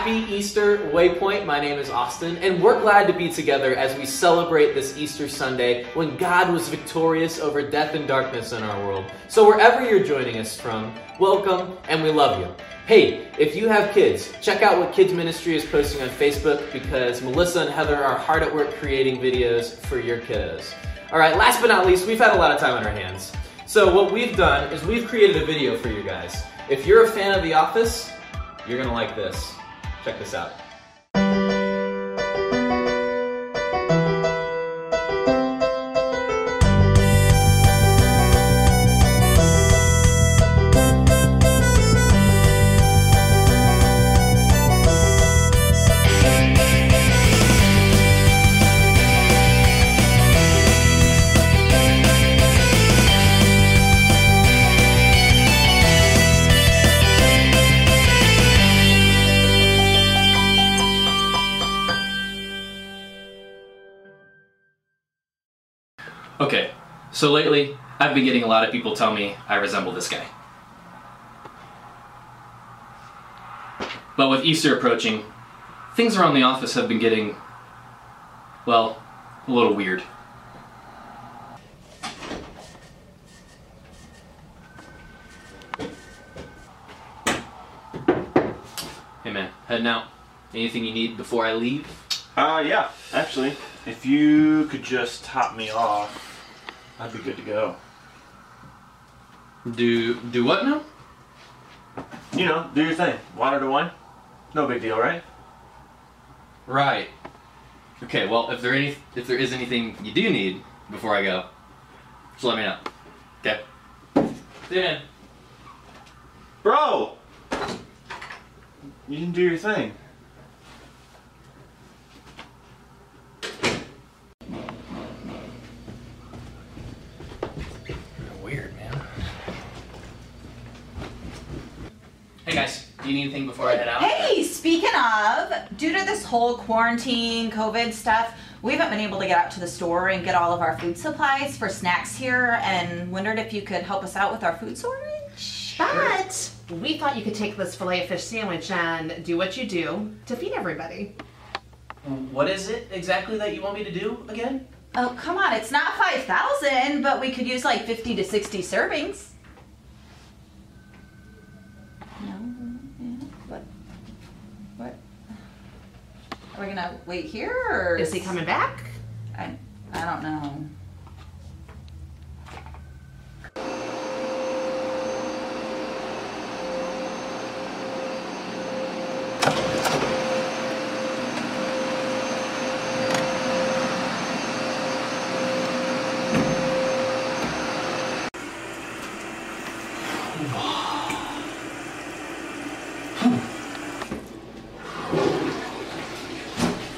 Happy Easter, Waypoint. My name is Austin, and we're glad to be together as we celebrate this Easter Sunday when God was victorious over death and darkness in our world. So, wherever you're joining us from, welcome and we love you. Hey, if you have kids, check out what Kids Ministry is posting on Facebook because Melissa and Heather are hard at work creating videos for your kiddos. All right, last but not least, we've had a lot of time on our hands. So, what we've done is we've created a video for you guys. If you're a fan of The Office, you're gonna like this. Check this out. So lately I've been getting a lot of people tell me I resemble this guy. But with Easter approaching, things around the office have been getting, well, a little weird. Hey man, heading out. Anything you need before I leave? Uh, yeah, actually, if you could just top me off, I'd be good to go. Do do what now? You know, do your thing. Water to wine? No big deal, right? Right. Okay, well, if there any if there is anything you do need before I go, just let me know. Okay. See you, man. Bro! You didn't do your thing. Weird, man. Hey guys, do you need anything before I head out? Hey, speaking of, due to this whole quarantine, COVID stuff, we haven't been able to get out to the store and get all of our food supplies for snacks here and wondered if you could help us out with our food storage. But we thought you could take this filet of fish sandwich and do what you do to feed everybody. What is it exactly that you want me to do again? Oh, come on, it's not 5,000, but we could use like 50 to 60 servings. No, yeah, what? What? Are we gonna wait here or Is he coming back? I, I don't know.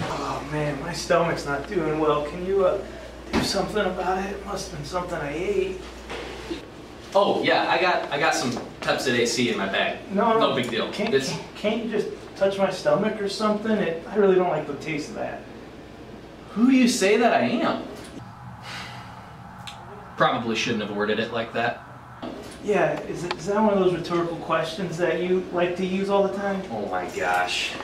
Oh man, my stomach's not doing well. Can you uh, do something about it? It must have been something I ate. Oh yeah, I got I got some Pepcid AC in my bag. No, no no big deal. Can't, It's- can't, can't you just touch my stomach or something? It, I really don't like the taste of that. Who do you say that I am? Probably shouldn't have worded it like that. Yeah, is, it, is that one of those rhetorical questions that you like to use all the time? Oh my gosh.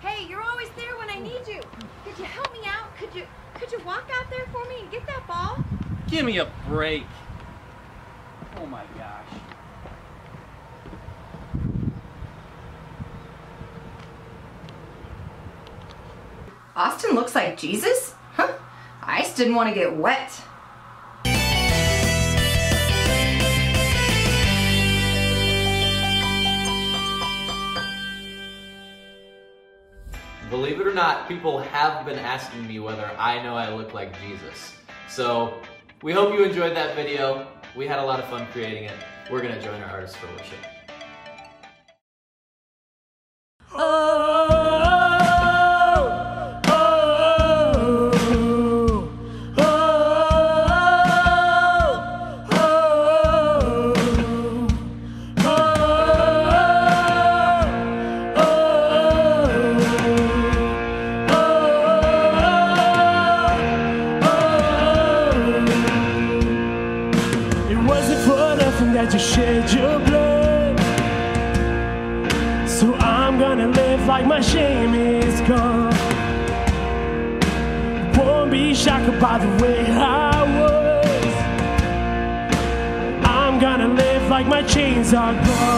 Hey, you're always there when I need you. Could you help me out? Could you could you walk out there for me and get that ball? Give me a break. Oh my gosh. Austin looks like Jesus? Huh. I just didn't want to get wet. Believe it or not, people have been asking me whether I know I look like Jesus. So, we hope you enjoyed that video. We had a lot of fun creating it. We're gonna join our artists for worship. My chains are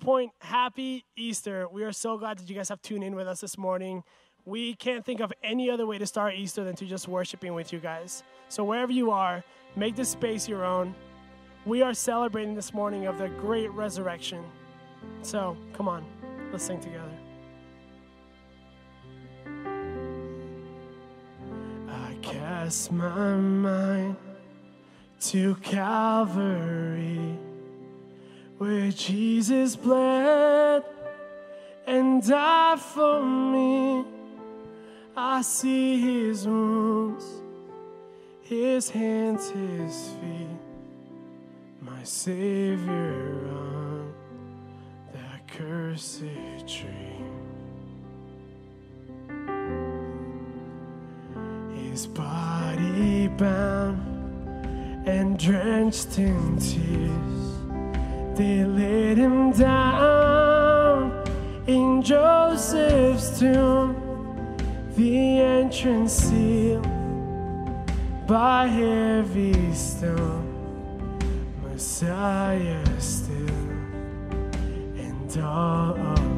Waypoint. Happy Easter. We are so glad that you guys have tuned in with us this morning. We can't think of any other way to start Easter than to just worshiping with you guys. So, wherever you are, make this space your own. We are celebrating this morning of the great resurrection. So, come on, let's sing together. I cast my mind to Calvary where Jesus bled and died for me. I see his wounds, his hands, his feet, my Savior on that cursed tree. His body bound and drenched in tears. They laid him down in Joseph's tomb, the entrance sealed by heavy stone. Messiah still and all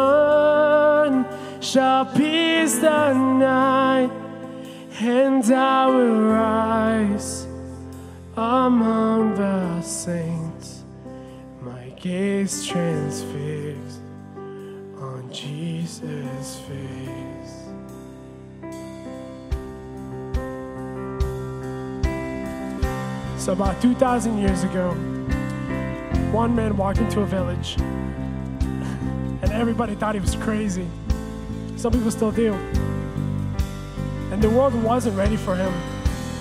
sun shall pierce the night, and I will rise among the saints. My gaze transfixed on Jesus' face. So, about 2,000 years ago, one man walked into a village, and everybody thought he was crazy. Some people still do. And the world wasn't ready for him.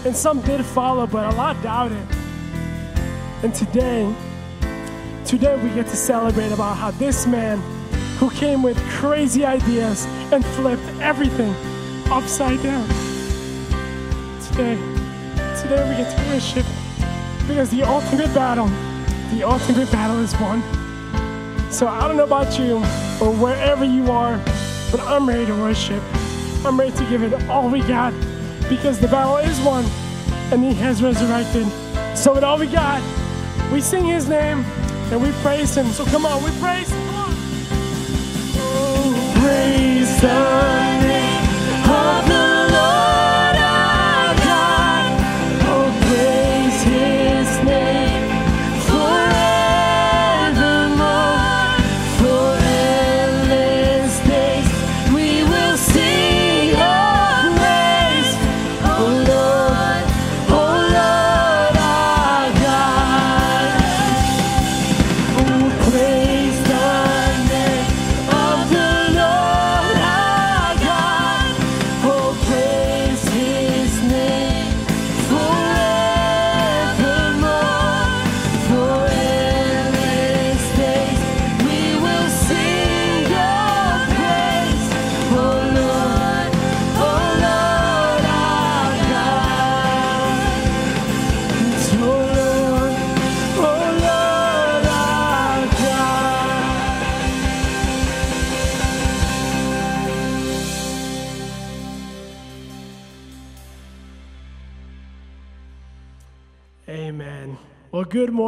And some did follow, but a lot doubted. And today, today we get to celebrate about how this man who came with crazy ideas and flipped everything upside down. Today, today we get to worship because the ultimate battle, the ultimate battle is won. So I don't know about you or wherever you are, but I'm ready to worship. I'm ready to give it all we got because the battle is won and he has resurrected. So with all we got, we sing his name and we praise him. So come on, we praise him. Come on. Oh, praise the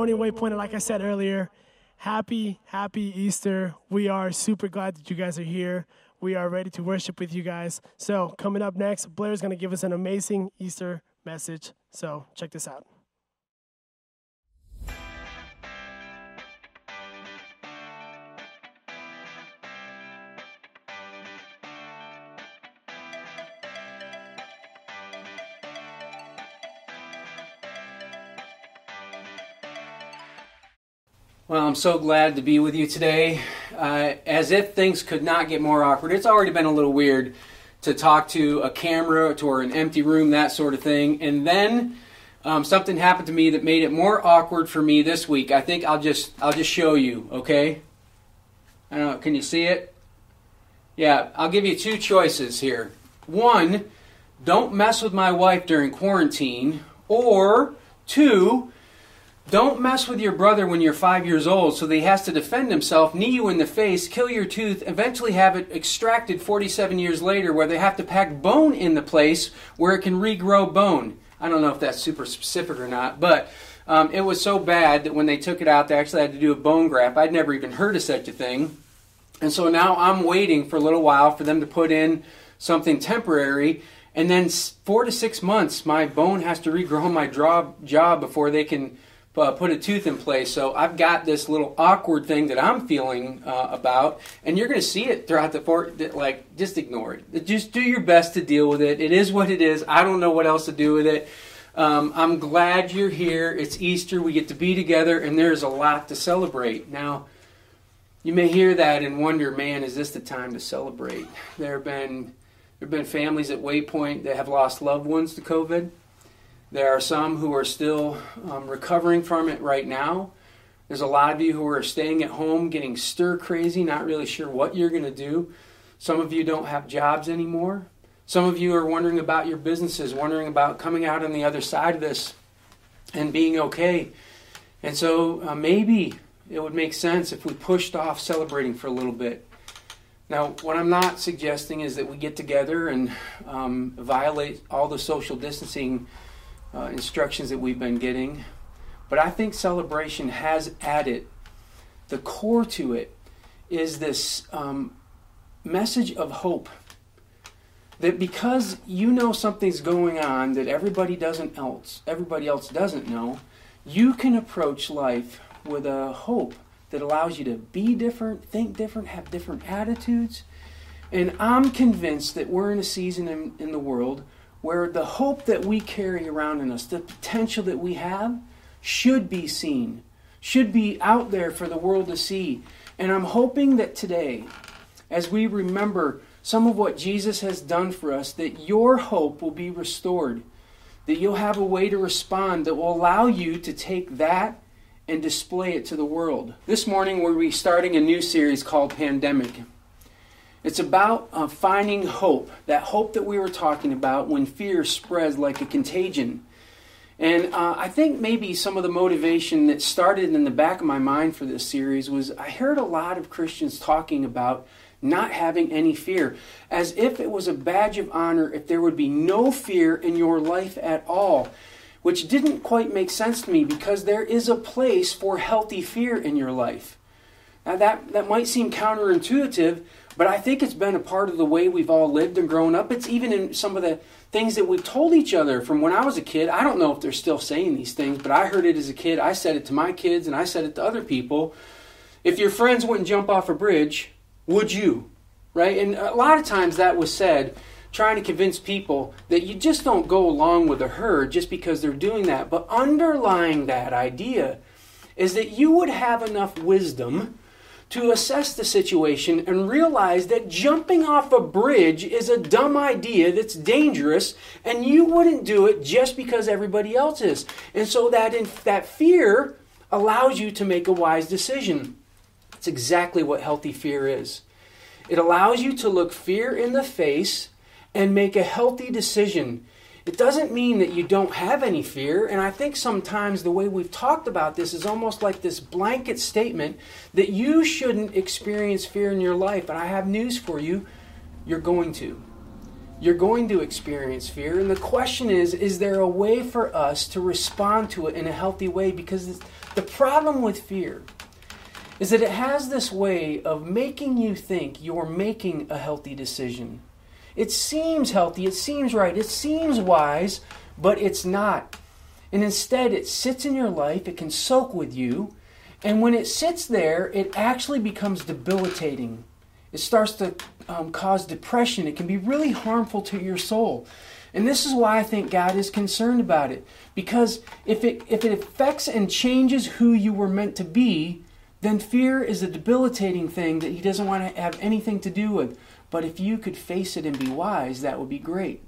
morning, Waypoint. Like I said earlier, happy, happy Easter. We are super glad that you guys are here. We are ready to worship with you guys. So, coming up next, Blair's going to give us an amazing Easter message. So, check this out. Well, I'm so glad to be with you today. Uh, as if things could not get more awkward. It's already been a little weird to talk to a camera to or an empty room, that sort of thing. And then um, something happened to me that made it more awkward for me this week. I think I'll just I'll just show you. Okay. I don't know. Can you see it? Yeah. I'll give you two choices here. One, don't mess with my wife during quarantine, or two don't mess with your brother when you're five years old so that he has to defend himself, knee you in the face, kill your tooth, eventually have it extracted 47 years later where they have to pack bone in the place where it can regrow bone. I don't know if that's super specific or not, but um, it was so bad that when they took it out, they actually had to do a bone graft. I'd never even heard of such a thing. And so now I'm waiting for a little while for them to put in something temporary. And then four to six months, my bone has to regrow my jaw, jaw before they can uh, put a tooth in place. So I've got this little awkward thing that I'm feeling uh, about, and you're going to see it throughout the four. Like, just ignore it. Just do your best to deal with it. It is what it is. I don't know what else to do with it. Um, I'm glad you're here. It's Easter. We get to be together, and there's a lot to celebrate. Now, you may hear that and wonder, man, is this the time to celebrate? There have been there have been families at Waypoint that have lost loved ones to COVID. There are some who are still um, recovering from it right now. There's a lot of you who are staying at home, getting stir crazy, not really sure what you're going to do. Some of you don't have jobs anymore. Some of you are wondering about your businesses, wondering about coming out on the other side of this and being okay. And so uh, maybe it would make sense if we pushed off celebrating for a little bit. Now, what I'm not suggesting is that we get together and um, violate all the social distancing uh, instructions that we've been getting, but I think celebration has added the core to it is this um, message of hope. That because you know something's going on that everybody doesn't else everybody else doesn't know you can approach life with a hope that allows you to be different think different have different attitudes. And i'm convinced that we're in a season in, in the world where the hope that we carry around in us the potential that we have should be seen should be out there for the world to see and i'm hoping that today as we remember some of what Jesus has done for us, that your hope will be restored, that you'll have a way to respond that will allow you to take that and display it to the world. This morning, we'll be starting a new series called Pandemic. It's about uh, finding hope, that hope that we were talking about when fear spreads like a contagion. And uh, I think maybe some of the motivation that started in the back of my mind for this series was I heard a lot of Christians talking about not having any fear, as if it was a badge of honor if there would be no fear in your life at all, which didn't quite make sense to me because there is a place for healthy fear in your life. Now, that, that might seem counterintuitive, but I think it's been a part of the way we've all lived and grown up. It's even in some of the things that we've told each other from when I was a kid. I don't know if they're still saying these things, but I heard it as a kid. I said it to my kids and I said it to other people. If your friends wouldn't jump off a bridge, would you? Right? And a lot of times that was said trying to convince people that you just don't go along with the herd just because they're doing that. But underlying that idea is that you would have enough wisdom to assess the situation and realize that jumping off a bridge is a dumb idea that's dangerous and you wouldn't do it just because everybody else is. And so that in, that fear allows you to make a wise decision. It's exactly what healthy fear is. It allows you to look fear in the face and make a healthy decision. It doesn't mean that you don't have any fear, and I think sometimes the way we've talked about this is almost like this blanket statement that you shouldn't experience fear in your life. And I have news for you you're going to. You're going to experience fear, and the question is is there a way for us to respond to it in a healthy way? Because the problem with fear is that it has this way of making you think you're making a healthy decision. It seems healthy, it seems right, it seems wise, but it's not. And instead, it sits in your life, it can soak with you, and when it sits there, it actually becomes debilitating. It starts to um, cause depression. It can be really harmful to your soul. And this is why I think God is concerned about it. Because if it, if it affects and changes who you were meant to be, then fear is a debilitating thing that he doesn't want to have anything to do with. But if you could face it and be wise, that would be great.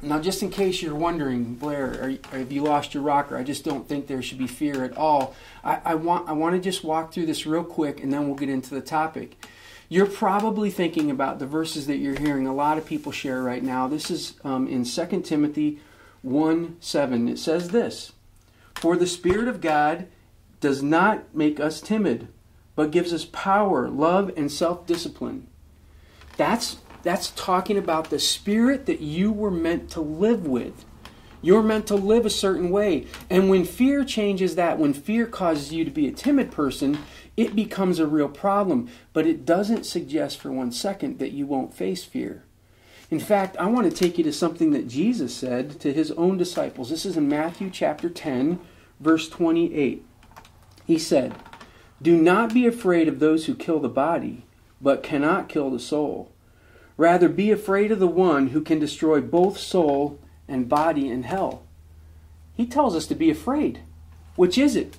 Now, just in case you're wondering, Blair, are, have you lost your rocker? I just don't think there should be fear at all. I, I, want, I want to just walk through this real quick and then we'll get into the topic. You're probably thinking about the verses that you're hearing a lot of people share right now. This is um, in 2 Timothy 1 7. It says this For the Spirit of God does not make us timid, but gives us power, love, and self discipline. That's, that's talking about the spirit that you were meant to live with. You're meant to live a certain way. And when fear changes that, when fear causes you to be a timid person, it becomes a real problem. But it doesn't suggest for one second that you won't face fear. In fact, I want to take you to something that Jesus said to his own disciples. This is in Matthew chapter 10, verse 28. He said, Do not be afraid of those who kill the body, but cannot kill the soul. Rather, be afraid of the one who can destroy both soul and body in hell. He tells us to be afraid. Which is it?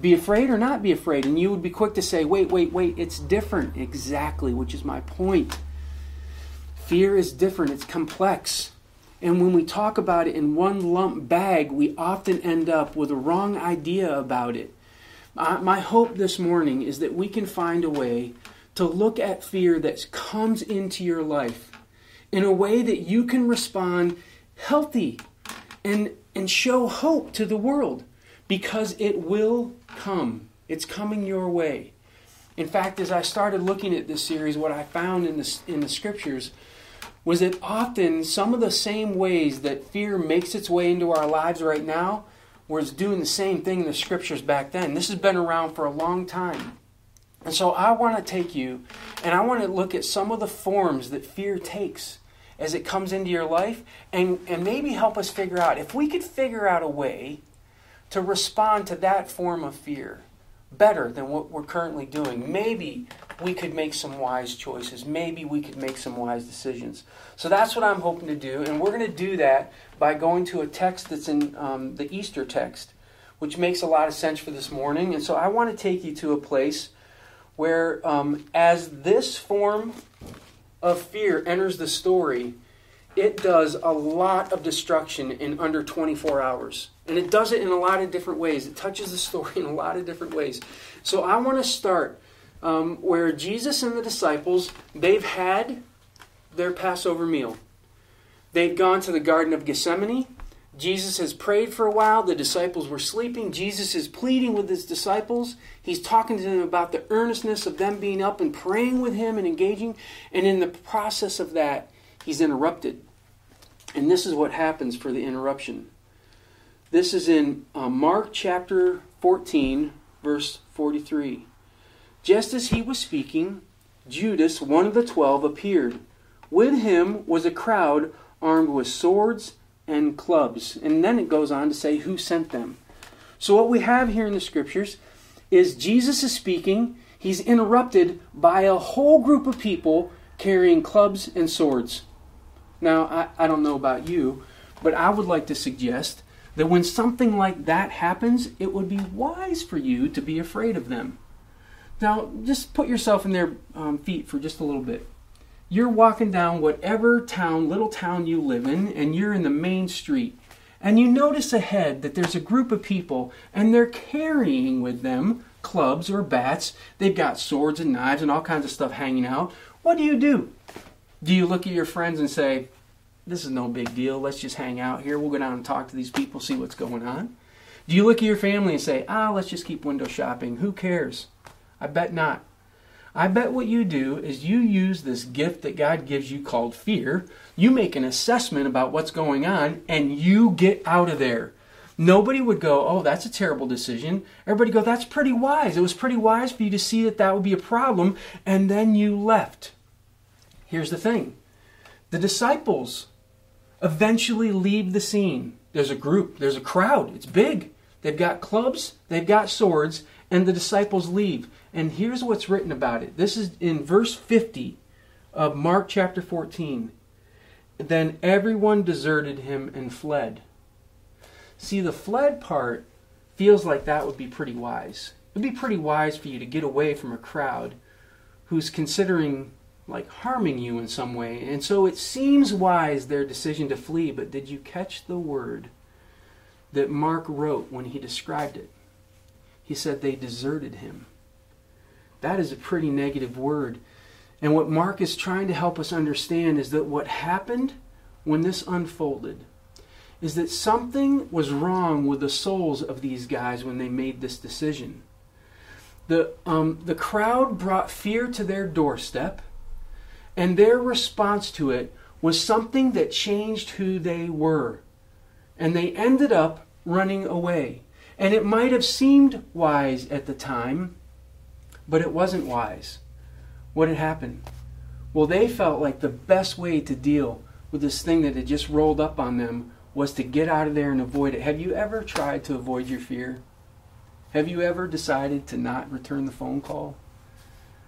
Be afraid or not be afraid? And you would be quick to say, wait, wait, wait, it's different. Exactly, which is my point. Fear is different, it's complex. And when we talk about it in one lump bag, we often end up with a wrong idea about it. Uh, my hope this morning is that we can find a way to look at fear that comes into your life in a way that you can respond healthy and, and show hope to the world because it will come. It's coming your way. In fact, as I started looking at this series, what I found in the, in the scriptures was that often some of the same ways that fear makes its way into our lives right now was doing the same thing in the scriptures back then. This has been around for a long time. And so I want to take you and I want to look at some of the forms that fear takes as it comes into your life and, and maybe help us figure out if we could figure out a way to respond to that form of fear better than what we're currently doing. Maybe we could make some wise choices. Maybe we could make some wise decisions. So that's what I'm hoping to do. And we're going to do that by going to a text that's in um, the Easter text, which makes a lot of sense for this morning. And so I want to take you to a place where, um, as this form of fear enters the story, it does a lot of destruction in under 24 hours. And it does it in a lot of different ways. It touches the story in a lot of different ways. So I want to start um, where Jesus and the disciples, they've had their Passover meal. They've gone to the Garden of Gethsemane. Jesus has prayed for a while. The disciples were sleeping. Jesus is pleading with his disciples. He's talking to them about the earnestness of them being up and praying with him and engaging. And in the process of that, he's interrupted. And this is what happens for the interruption. This is in uh, Mark chapter 14, verse 43. Just as he was speaking, Judas, one of the twelve, appeared. With him was a crowd armed with swords and clubs. And then it goes on to say who sent them. So, what we have here in the scriptures is Jesus is speaking. He's interrupted by a whole group of people carrying clubs and swords. Now, I, I don't know about you, but I would like to suggest that when something like that happens, it would be wise for you to be afraid of them. Now, just put yourself in their um, feet for just a little bit. You're walking down whatever town, little town you live in, and you're in the main street. And you notice ahead that there's a group of people, and they're carrying with them clubs or bats. They've got swords and knives and all kinds of stuff hanging out. What do you do? Do you look at your friends and say, This is no big deal. Let's just hang out here. We'll go down and talk to these people, see what's going on? Do you look at your family and say, Ah, let's just keep window shopping? Who cares? I bet not. I bet what you do is you use this gift that God gives you called fear. You make an assessment about what's going on and you get out of there. Nobody would go, Oh, that's a terrible decision. Everybody go, That's pretty wise. It was pretty wise for you to see that that would be a problem. And then you left. Here's the thing the disciples eventually leave the scene. There's a group, there's a crowd, it's big. They've got clubs, they've got swords, and the disciples leave. And here's what's written about it. This is in verse 50 of Mark chapter 14. Then everyone deserted him and fled. See, the fled part feels like that would be pretty wise. It would be pretty wise for you to get away from a crowd who's considering like harming you in some way. And so it seems wise their decision to flee, but did you catch the word that Mark wrote when he described it? He said they deserted him. That is a pretty negative word. And what Mark is trying to help us understand is that what happened when this unfolded is that something was wrong with the souls of these guys when they made this decision. The, um, the crowd brought fear to their doorstep and their response to it was something that changed who they were. And they ended up running away. And it might have seemed wise at the time, but it wasn't wise. What had happened? Well, they felt like the best way to deal with this thing that had just rolled up on them was to get out of there and avoid it. Have you ever tried to avoid your fear? Have you ever decided to not return the phone call?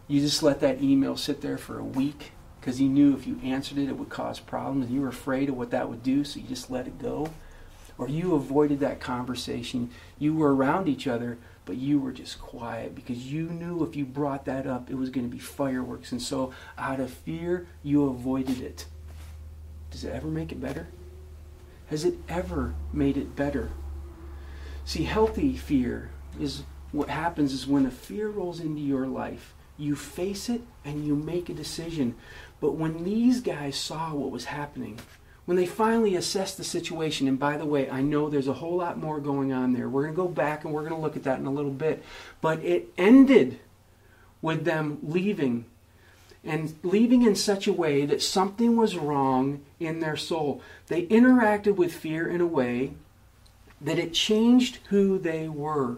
You just let that email sit there for a week because you knew if you answered it, it would cause problems, and you were afraid of what that would do, so you just let it go. Or you avoided that conversation. You were around each other, but you were just quiet because you knew if you brought that up, it was going to be fireworks. And so, out of fear, you avoided it. Does it ever make it better? Has it ever made it better? See, healthy fear is what happens is when a fear rolls into your life, you face it and you make a decision. But when these guys saw what was happening, when they finally assessed the situation, and by the way, I know there's a whole lot more going on there. We're going to go back and we're going to look at that in a little bit. But it ended with them leaving and leaving in such a way that something was wrong in their soul. They interacted with fear in a way that it changed who they were,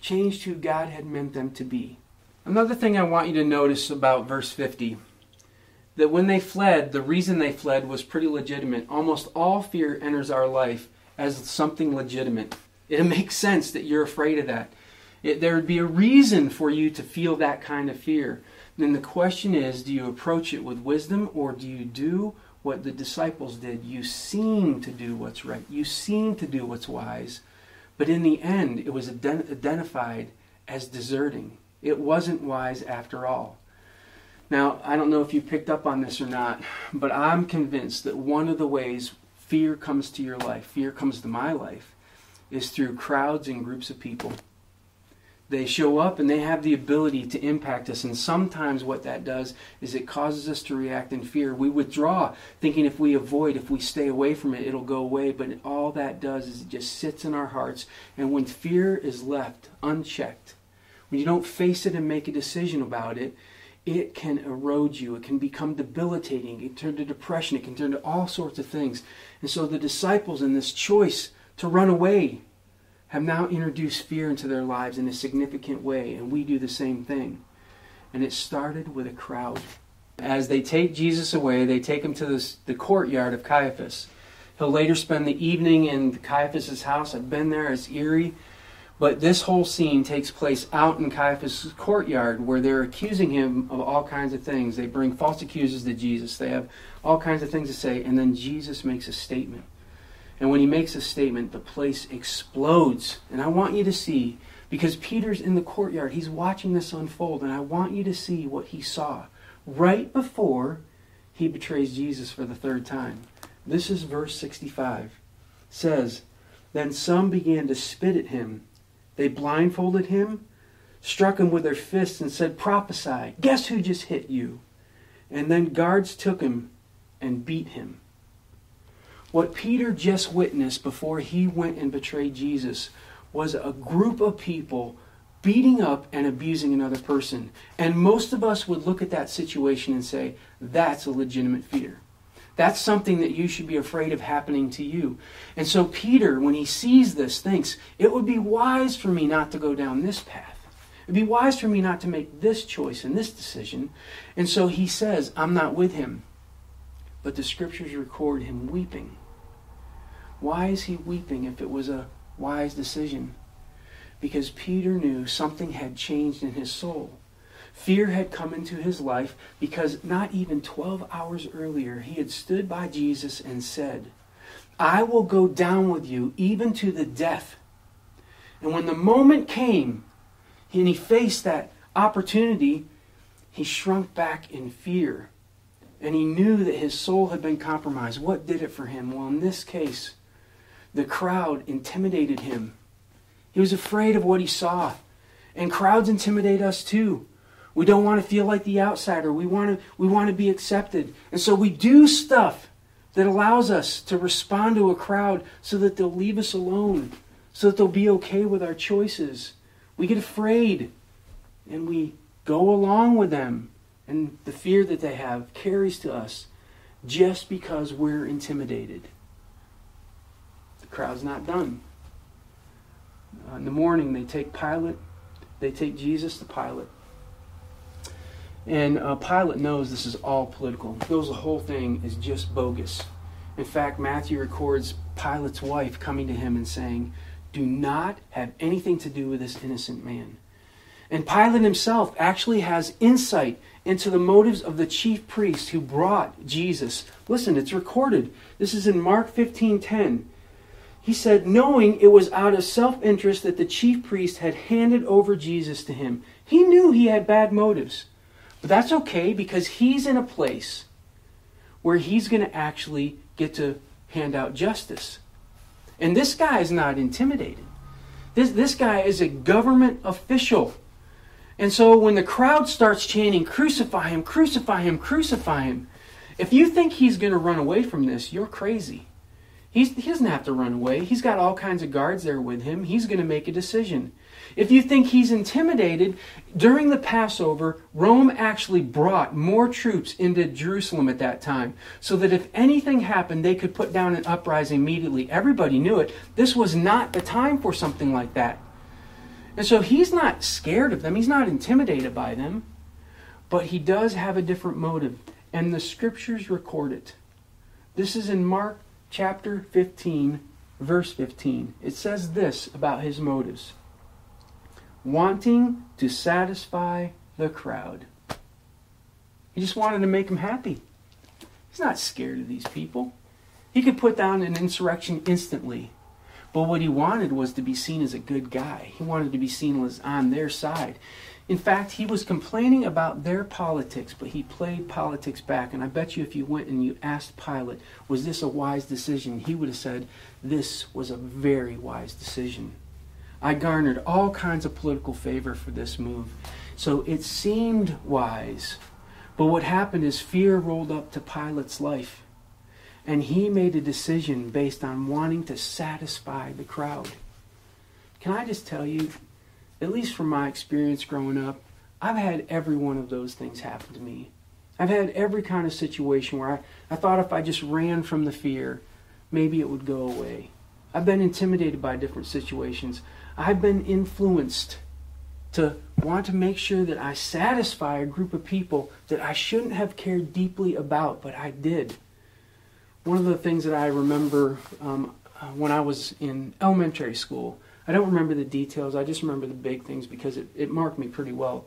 changed who God had meant them to be. Another thing I want you to notice about verse 50 that when they fled, the reason they fled was pretty legitimate. Almost all fear enters our life as something legitimate. It makes sense that you're afraid of that. It, there would be a reason for you to feel that kind of fear. Then the question is do you approach it with wisdom or do you do what the disciples did? You seem to do what's right, you seem to do what's wise, but in the end, it was ident- identified as deserting. It wasn't wise after all. Now, I don't know if you picked up on this or not, but I'm convinced that one of the ways fear comes to your life, fear comes to my life, is through crowds and groups of people. They show up and they have the ability to impact us, and sometimes what that does is it causes us to react in fear. We withdraw, thinking if we avoid, if we stay away from it, it'll go away, but all that does is it just sits in our hearts, and when fear is left unchecked, when you don't face it and make a decision about it, it can erode you. It can become debilitating. It can turn to depression. It can turn to all sorts of things. And so the disciples in this choice to run away have now introduced fear into their lives in a significant way, and we do the same thing. And it started with a crowd. As they take Jesus away, they take him to this, the courtyard of Caiaphas. He'll later spend the evening in Caiaphas's house. I've been there, it's eerie. But this whole scene takes place out in Caiaphas' courtyard where they're accusing him of all kinds of things. They bring false accusers to Jesus. They have all kinds of things to say. And then Jesus makes a statement. And when he makes a statement, the place explodes. And I want you to see, because Peter's in the courtyard, he's watching this unfold. And I want you to see what he saw right before he betrays Jesus for the third time. This is verse 65. It says, Then some began to spit at him they blindfolded him, struck him with their fists, and said, Prophesy, guess who just hit you? And then guards took him and beat him. What Peter just witnessed before he went and betrayed Jesus was a group of people beating up and abusing another person. And most of us would look at that situation and say, that's a legitimate fear. That's something that you should be afraid of happening to you. And so Peter, when he sees this, thinks, it would be wise for me not to go down this path. It'd be wise for me not to make this choice and this decision. And so he says, I'm not with him. But the scriptures record him weeping. Why is he weeping if it was a wise decision? Because Peter knew something had changed in his soul. Fear had come into his life because not even 12 hours earlier he had stood by Jesus and said, I will go down with you even to the death. And when the moment came and he faced that opportunity, he shrunk back in fear. And he knew that his soul had been compromised. What did it for him? Well, in this case, the crowd intimidated him. He was afraid of what he saw. And crowds intimidate us too. We don't want to feel like the outsider. We want to, we want to be accepted. And so we do stuff that allows us to respond to a crowd so that they'll leave us alone, so that they'll be okay with our choices. We get afraid and we go along with them. And the fear that they have carries to us just because we're intimidated. The crowd's not done. Uh, in the morning, they take Pilate, they take Jesus to Pilate. And uh, Pilate knows this is all political. He knows the whole thing is just bogus. In fact, Matthew records Pilate's wife coming to him and saying, Do not have anything to do with this innocent man. And Pilate himself actually has insight into the motives of the chief priest who brought Jesus. Listen, it's recorded. This is in Mark 15:10. He said, knowing it was out of self-interest that the chief priest had handed over Jesus to him. He knew he had bad motives. But that's okay because he's in a place where he's going to actually get to hand out justice. And this guy is not intimidated. This, this guy is a government official. And so when the crowd starts chanting, Crucify him, crucify him, crucify him, if you think he's going to run away from this, you're crazy. He's, he doesn't have to run away. He's got all kinds of guards there with him. He's going to make a decision. If you think he's intimidated, during the Passover, Rome actually brought more troops into Jerusalem at that time so that if anything happened, they could put down an uprising immediately. Everybody knew it. This was not the time for something like that. And so he's not scared of them, he's not intimidated by them, but he does have a different motive, and the scriptures record it. This is in Mark chapter 15, verse 15. It says this about his motives wanting to satisfy the crowd. He just wanted to make them happy. He's not scared of these people. He could put down an insurrection instantly. But what he wanted was to be seen as a good guy. He wanted to be seen as on their side. In fact, he was complaining about their politics, but he played politics back. And I bet you if you went and you asked Pilate, was this a wise decision? He would have said, this was a very wise decision. I garnered all kinds of political favor for this move. So it seemed wise. But what happened is fear rolled up to Pilate's life. And he made a decision based on wanting to satisfy the crowd. Can I just tell you, at least from my experience growing up, I've had every one of those things happen to me. I've had every kind of situation where I, I thought if I just ran from the fear, maybe it would go away. I've been intimidated by different situations. I've been influenced to want to make sure that I satisfy a group of people that I shouldn't have cared deeply about, but I did. One of the things that I remember um, uh, when I was in elementary school, I don't remember the details, I just remember the big things because it, it marked me pretty well.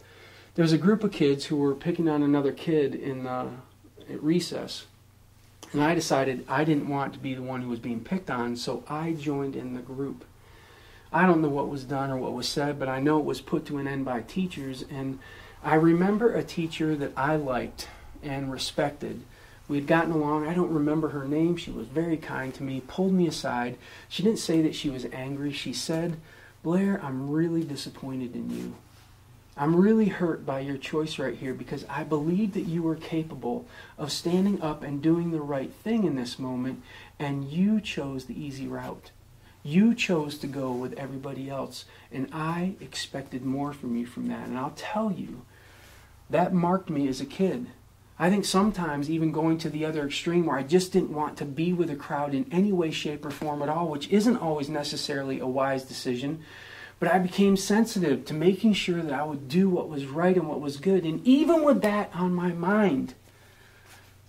There was a group of kids who were picking on another kid in uh, at recess. And I decided I didn't want to be the one who was being picked on, so I joined in the group. I don't know what was done or what was said, but I know it was put to an end by teachers. And I remember a teacher that I liked and respected. We had gotten along. I don't remember her name. She was very kind to me, pulled me aside. She didn't say that she was angry. She said, Blair, I'm really disappointed in you. I'm really hurt by your choice right here because I believed that you were capable of standing up and doing the right thing in this moment, and you chose the easy route. You chose to go with everybody else, and I expected more from you from that. And I'll tell you, that marked me as a kid. I think sometimes even going to the other extreme where I just didn't want to be with a crowd in any way, shape, or form at all, which isn't always necessarily a wise decision. But I became sensitive to making sure that I would do what was right and what was good. And even with that on my mind,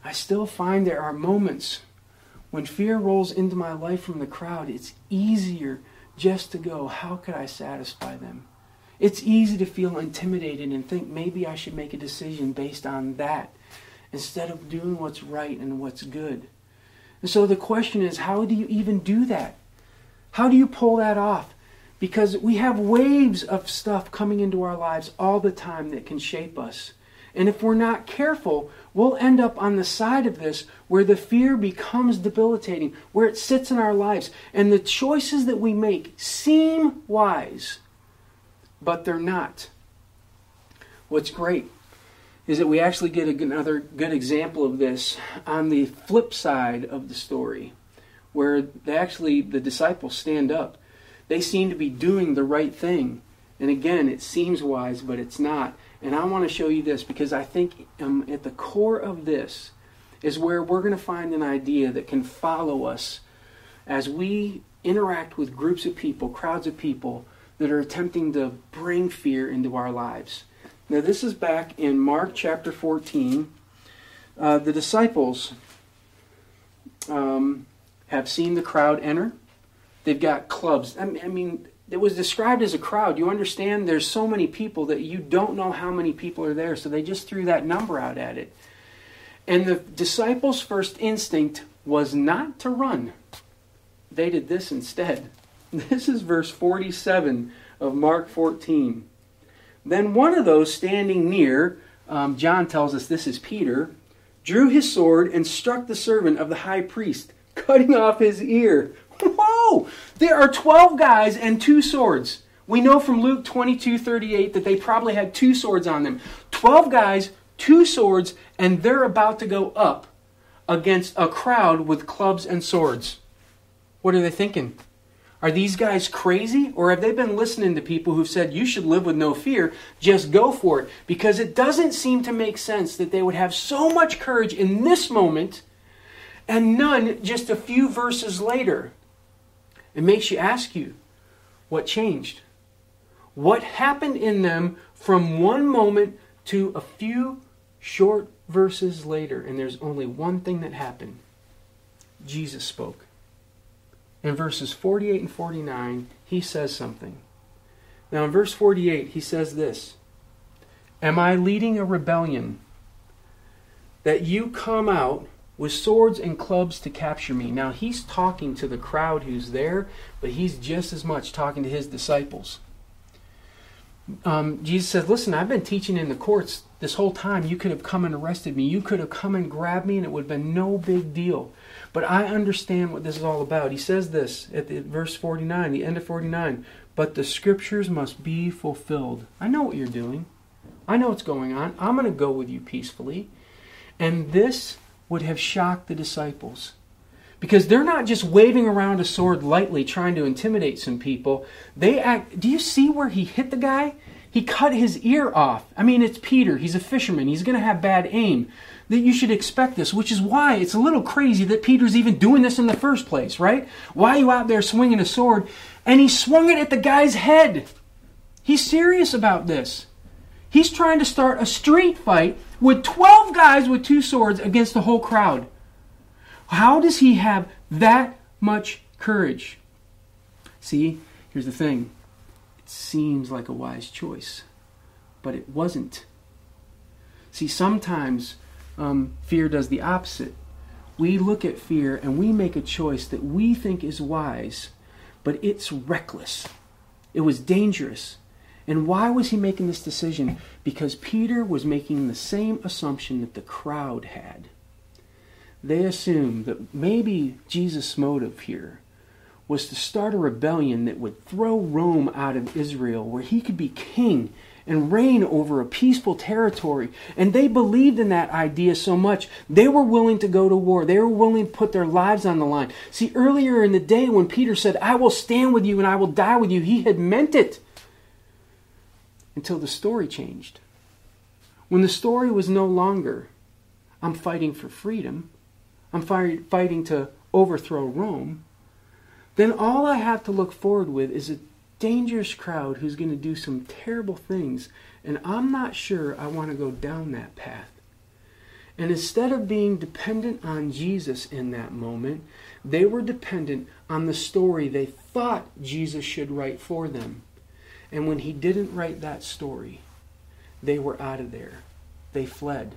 I still find there are moments when fear rolls into my life from the crowd, it's easier just to go, how could I satisfy them? It's easy to feel intimidated and think maybe I should make a decision based on that instead of doing what's right and what's good. And so the question is, how do you even do that? How do you pull that off? Because we have waves of stuff coming into our lives all the time that can shape us. And if we're not careful, we'll end up on the side of this where the fear becomes debilitating, where it sits in our lives. And the choices that we make seem wise, but they're not. What's great is that we actually get another good example of this on the flip side of the story, where they actually the disciples stand up. They seem to be doing the right thing. And again, it seems wise, but it's not. And I want to show you this because I think um, at the core of this is where we're going to find an idea that can follow us as we interact with groups of people, crowds of people that are attempting to bring fear into our lives. Now, this is back in Mark chapter 14. Uh, the disciples, um, have seen the crowd enter. They've got clubs. I mean, I mean, it was described as a crowd. You understand? There's so many people that you don't know how many people are there, so they just threw that number out at it. And the disciples' first instinct was not to run. They did this instead. This is verse 47 of Mark 14. Then one of those standing near, um, John tells us this is Peter, drew his sword and struck the servant of the high priest, cutting off his ear. Whoa! There are 12 guys and two swords. We know from Luke 22 38 that they probably had two swords on them. 12 guys, two swords, and they're about to go up against a crowd with clubs and swords. What are they thinking? Are these guys crazy? Or have they been listening to people who've said, you should live with no fear, just go for it? Because it doesn't seem to make sense that they would have so much courage in this moment and none just a few verses later. It makes you ask you, what changed? What happened in them from one moment to a few short verses later? And there's only one thing that happened Jesus spoke. In verses 48 and 49, he says something. Now, in verse 48, he says this Am I leading a rebellion that you come out with swords and clubs to capture me? Now, he's talking to the crowd who's there, but he's just as much talking to his disciples. Um, Jesus says, Listen, I've been teaching in the courts this whole time. You could have come and arrested me. You could have come and grabbed me, and it would have been no big deal. But I understand what this is all about. He says this at the, verse 49, the end of 49. But the scriptures must be fulfilled. I know what you're doing. I know what's going on. I'm going to go with you peacefully. And this would have shocked the disciples. Because they're not just waving around a sword lightly trying to intimidate some people. They act Do you see where he hit the guy? He cut his ear off. I mean, it's Peter. He's a fisherman. He's going to have bad aim. That you should expect this, which is why it's a little crazy that Peter's even doing this in the first place, right? Why are you out there swinging a sword? And he swung it at the guy's head. He's serious about this. He's trying to start a street fight with 12 guys with two swords against the whole crowd. How does he have that much courage? See, here's the thing it seems like a wise choice, but it wasn't. See, sometimes um, fear does the opposite. We look at fear and we make a choice that we think is wise, but it's reckless. It was dangerous. And why was he making this decision? Because Peter was making the same assumption that the crowd had. They assumed that maybe Jesus' motive here was to start a rebellion that would throw Rome out of Israel, where he could be king and reign over a peaceful territory. And they believed in that idea so much, they were willing to go to war. They were willing to put their lives on the line. See, earlier in the day when Peter said, I will stand with you and I will die with you, he had meant it until the story changed. When the story was no longer, I'm fighting for freedom, I'm fighting to overthrow Rome, then all I have to look forward with is a dangerous crowd who's going to do some terrible things, and I'm not sure I want to go down that path. And instead of being dependent on Jesus in that moment, they were dependent on the story they thought Jesus should write for them. And when he didn't write that story, they were out of there. They fled.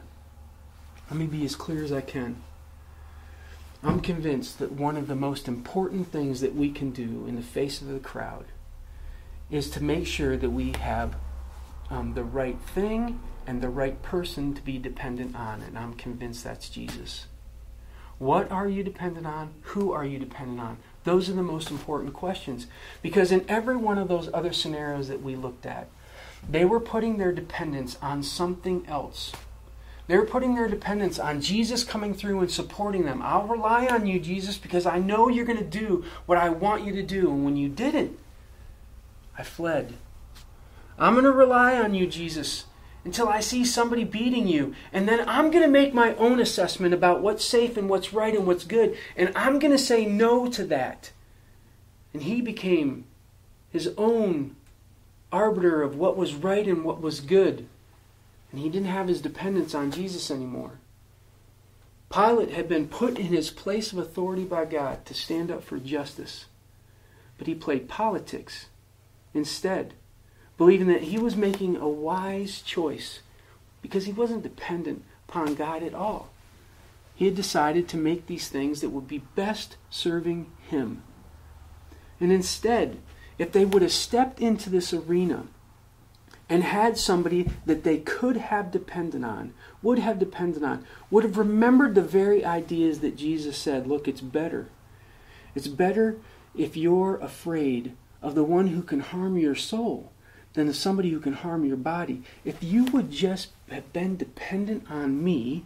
Let me be as clear as I can. I'm convinced that one of the most important things that we can do in the face of the crowd is to make sure that we have um, the right thing and the right person to be dependent on. And I'm convinced that's Jesus. What are you dependent on? Who are you dependent on? Those are the most important questions. Because in every one of those other scenarios that we looked at, they were putting their dependence on something else. They were putting their dependence on Jesus coming through and supporting them. I'll rely on you, Jesus, because I know you're going to do what I want you to do. And when you didn't, I fled. I'm going to rely on you, Jesus, until I see somebody beating you. And then I'm going to make my own assessment about what's safe and what's right and what's good. And I'm going to say no to that. And he became his own arbiter of what was right and what was good. And he didn't have his dependence on Jesus anymore. Pilate had been put in his place of authority by God to stand up for justice. But he played politics instead, believing that he was making a wise choice because he wasn't dependent upon God at all. He had decided to make these things that would be best serving him. And instead, if they would have stepped into this arena and had somebody that they could have depended on, would have depended on, would have remembered the very ideas that Jesus said, look, it's better. It's better if you're afraid of the one who can harm your soul than of somebody who can harm your body. If you would just have been dependent on me,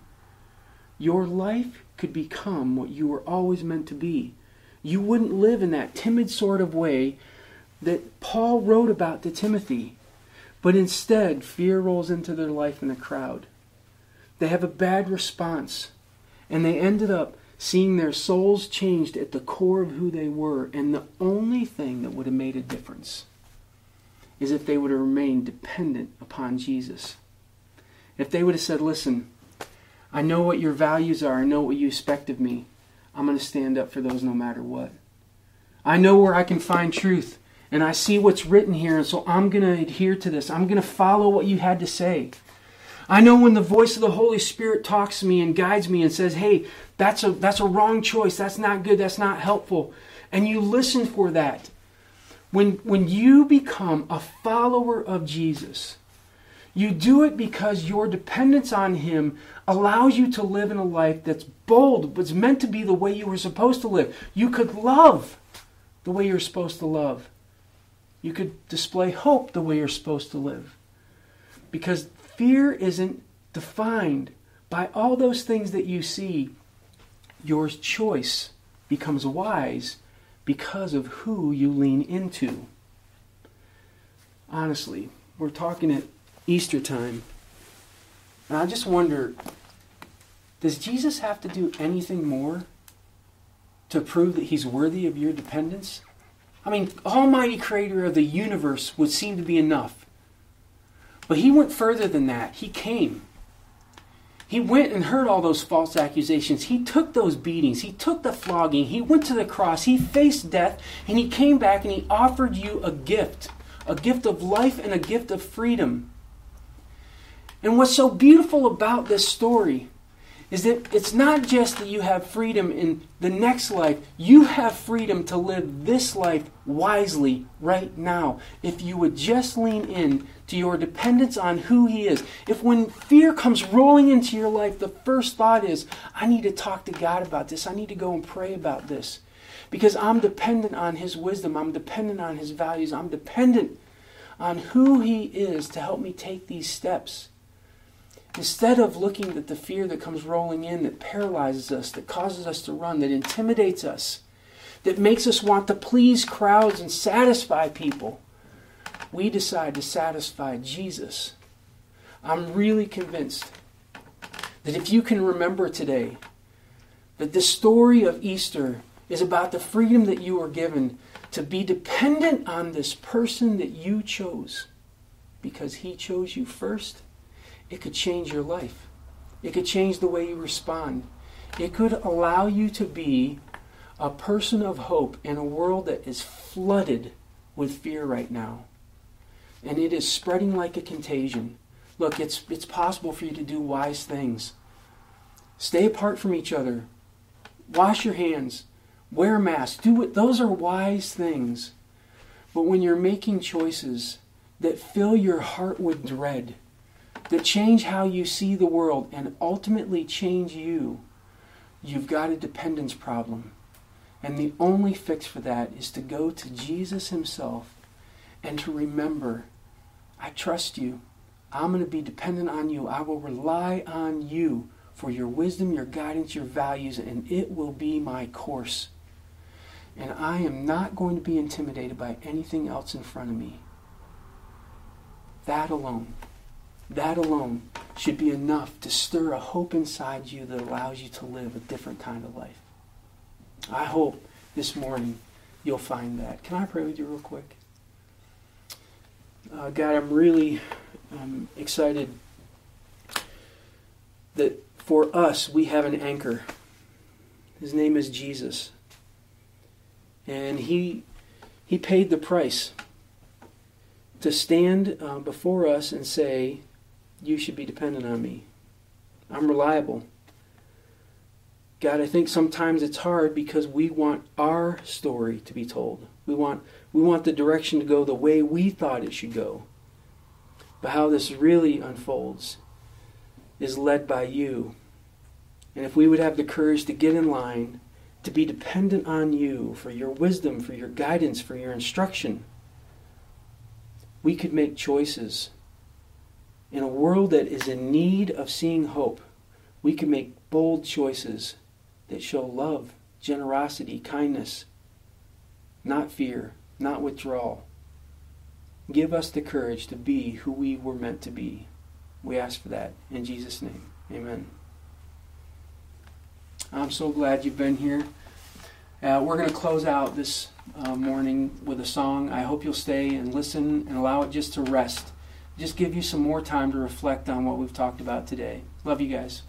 your life could become what you were always meant to be. You wouldn't live in that timid sort of way that Paul wrote about to Timothy. But instead, fear rolls into their life in a crowd. They have a bad response. And they ended up seeing their souls changed at the core of who they were. And the only thing that would have made a difference is if they would have remained dependent upon Jesus. If they would have said, Listen, I know what your values are, I know what you expect of me. I'm going to stand up for those no matter what. I know where I can find truth, and I see what's written here, and so I'm going to adhere to this. I'm going to follow what you had to say. I know when the voice of the Holy Spirit talks to me and guides me and says, "Hey, that's a that's a wrong choice. That's not good. That's not helpful." And you listen for that. When when you become a follower of Jesus, you do it because your dependence on him allows you to live in a life that's bold, it's meant to be the way you were supposed to live. You could love the way you're supposed to love. You could display hope the way you're supposed to live. Because fear isn't defined by all those things that you see. Your choice becomes wise because of who you lean into. Honestly, we're talking at Easter time. And I just wonder does Jesus have to do anything more to prove that he's worthy of your dependence? I mean, Almighty Creator of the universe would seem to be enough. But he went further than that. He came. He went and heard all those false accusations. He took those beatings. He took the flogging. He went to the cross. He faced death. And he came back and he offered you a gift a gift of life and a gift of freedom. And what's so beautiful about this story is that it's not just that you have freedom in the next life, you have freedom to live this life wisely right now. If you would just lean in to your dependence on who He is. If when fear comes rolling into your life, the first thought is, I need to talk to God about this, I need to go and pray about this. Because I'm dependent on His wisdom, I'm dependent on His values, I'm dependent on who He is to help me take these steps. Instead of looking at the fear that comes rolling in, that paralyzes us, that causes us to run, that intimidates us, that makes us want to please crowds and satisfy people, we decide to satisfy Jesus. I'm really convinced that if you can remember today that the story of Easter is about the freedom that you are given to be dependent on this person that you chose because he chose you first it could change your life. It could change the way you respond. It could allow you to be a person of hope in a world that is flooded with fear right now. And it is spreading like a contagion. Look, it's, it's possible for you to do wise things. Stay apart from each other. Wash your hands. Wear a mask. Do what Those are wise things. But when you're making choices that fill your heart with dread, that change how you see the world and ultimately change you, you've got a dependence problem. And the only fix for that is to go to Jesus Himself and to remember, I trust you. I'm going to be dependent on you. I will rely on you for your wisdom, your guidance, your values, and it will be my course. And I am not going to be intimidated by anything else in front of me. That alone that alone should be enough to stir a hope inside you that allows you to live a different kind of life. I hope this morning you'll find that. Can I pray with you real quick? Uh, God, I'm really um, excited that for us, we have an anchor. His name is Jesus. And he, he paid the price to stand uh, before us and say, You should be dependent on me. I'm reliable. God, I think sometimes it's hard because we want our story to be told. We want, we want the direction to go the way we thought it should go. But how this really unfolds is led by you. And if we would have the courage to get in line, to be dependent on you for your wisdom, for your guidance, for your instruction, we could make choices. In a world that is in need of seeing hope, we can make bold choices that show love, generosity, kindness, not fear, not withdrawal. Give us the courage to be who we were meant to be. We ask for that in Jesus' name. Amen. I'm so glad you've been here. Uh, we're going to close out this uh, morning with a song. I hope you'll stay and listen and allow it just to rest. Just give you some more time to reflect on what we've talked about today. Love you guys.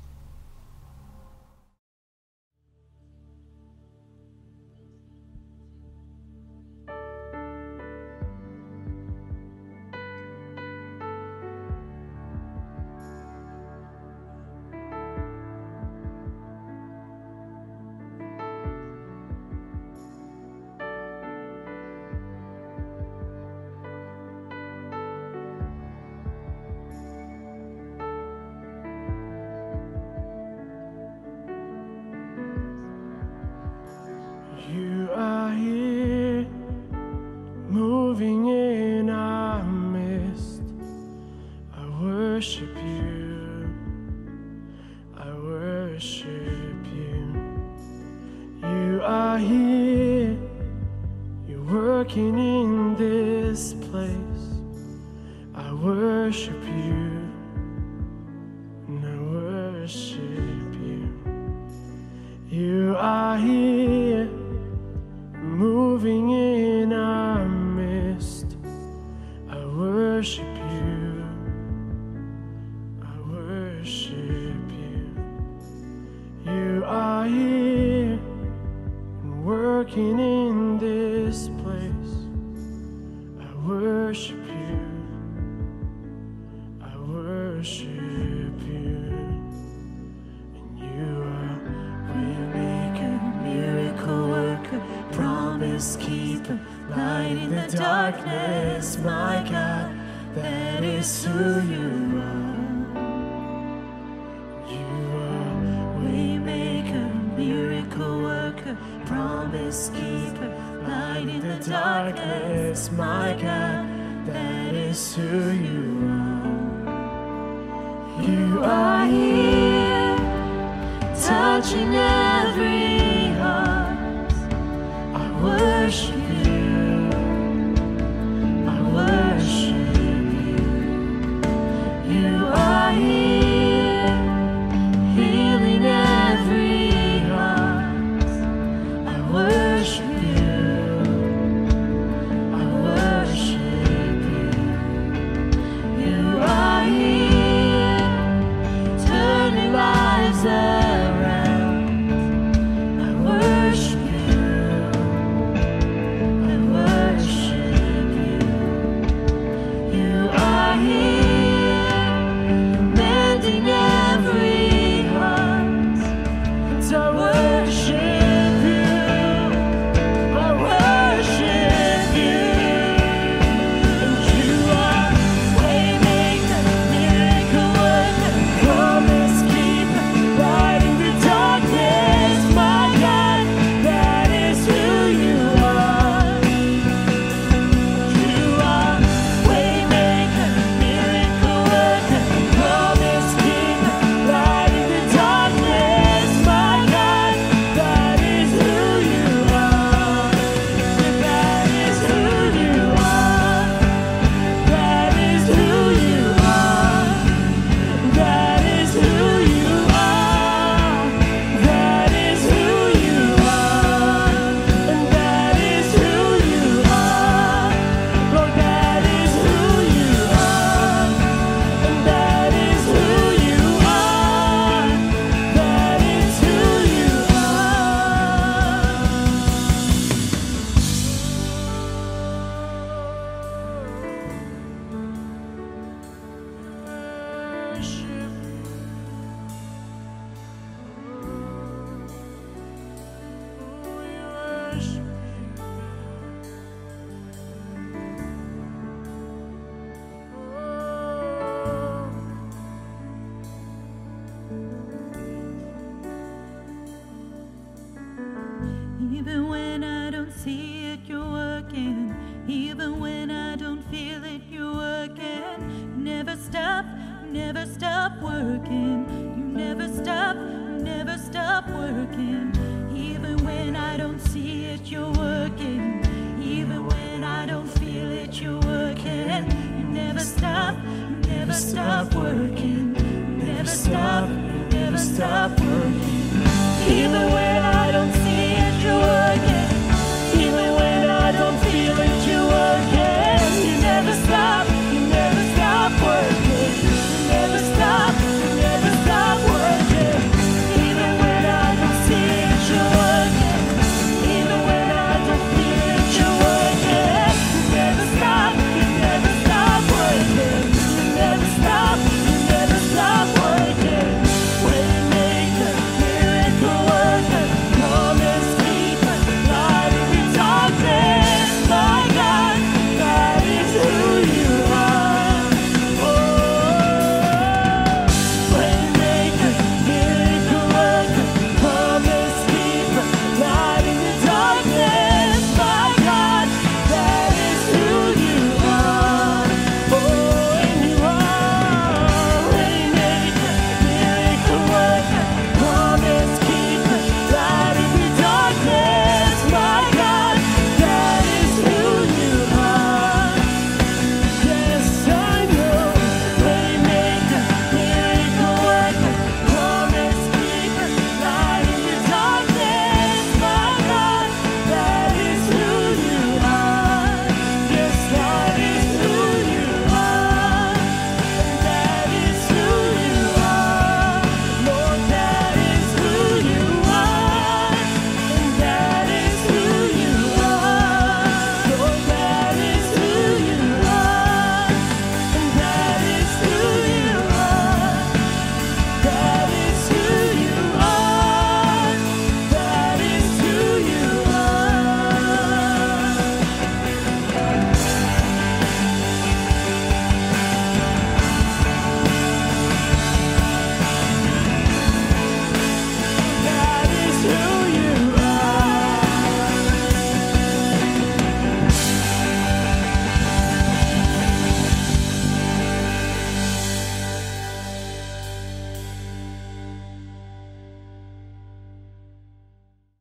Touching every heart. I worship you.